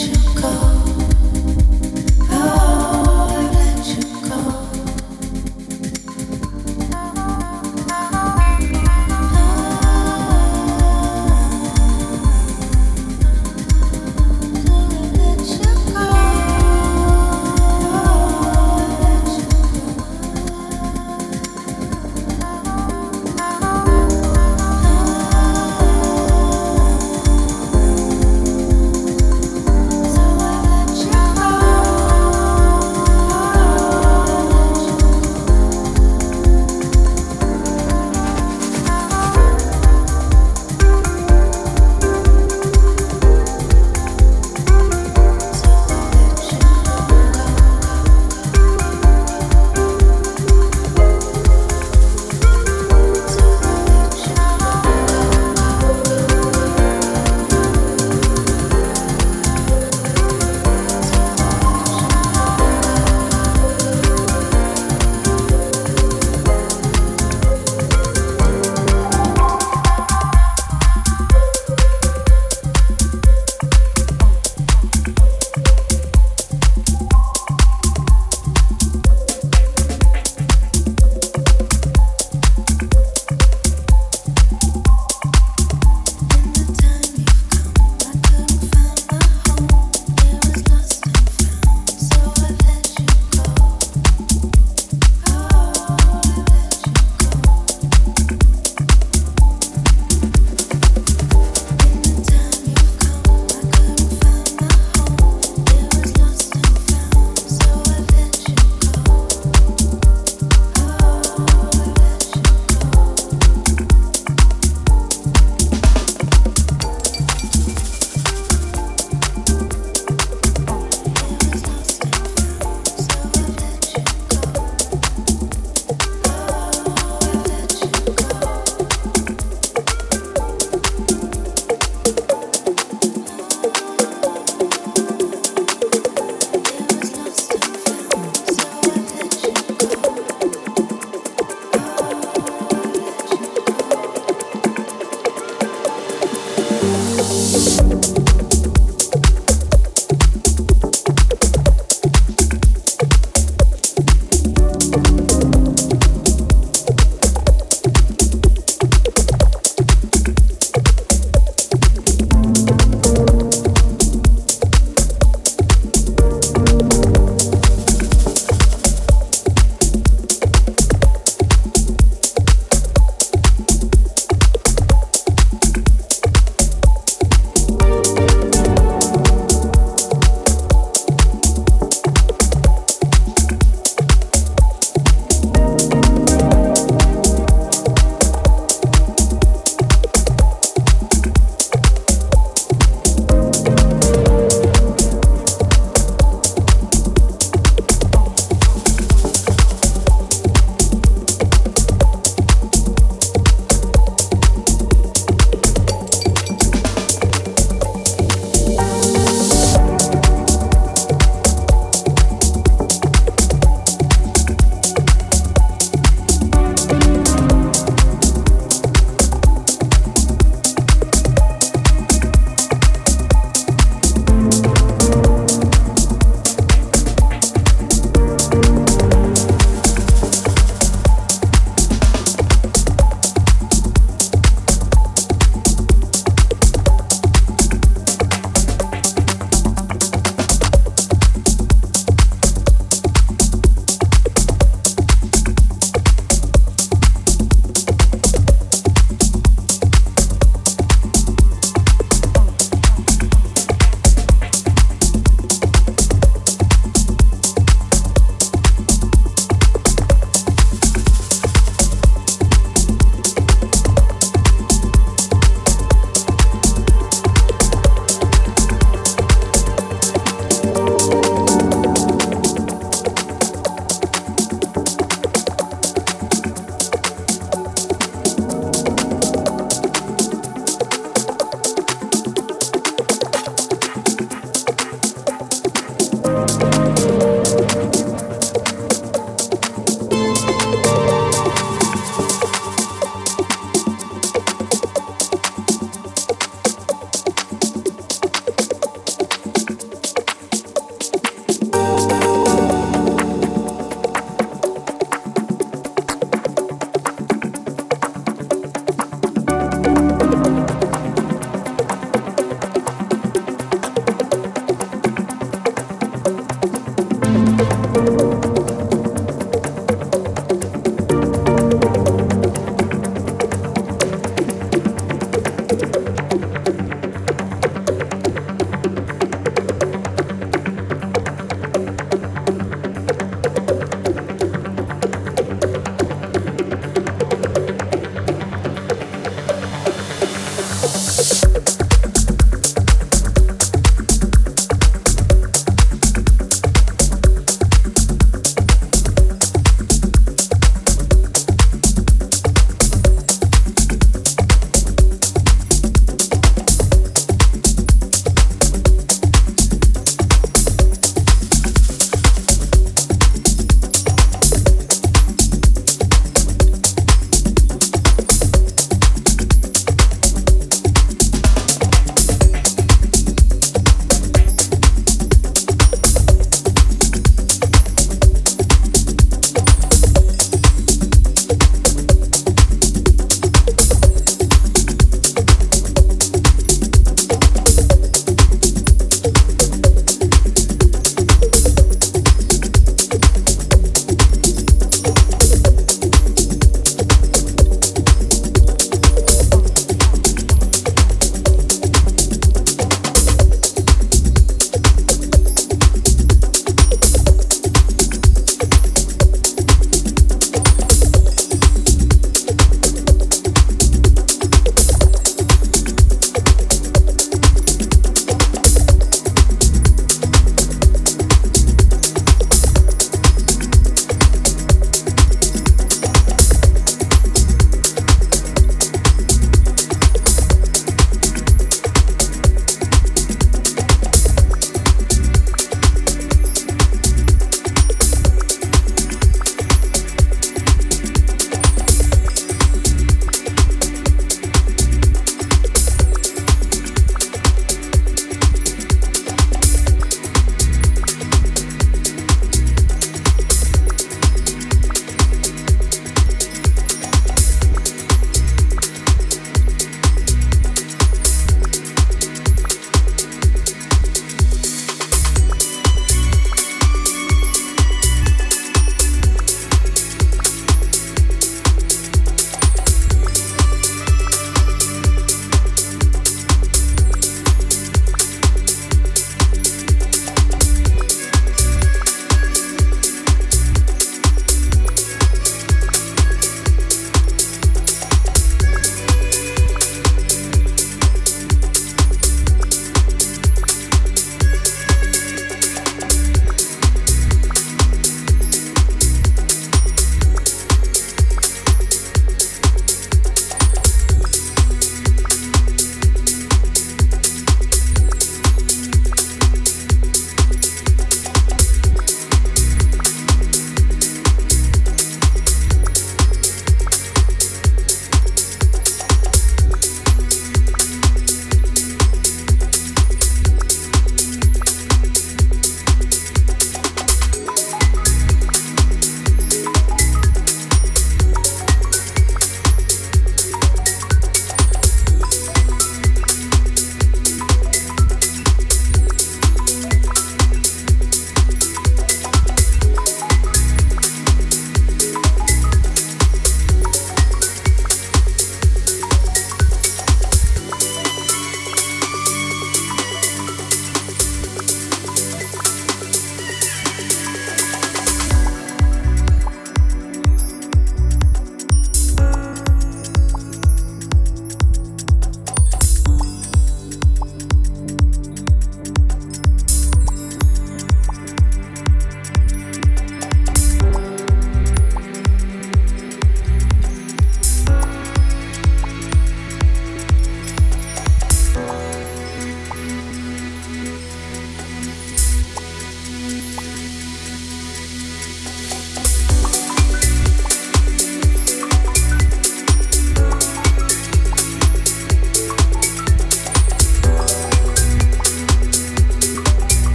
should go.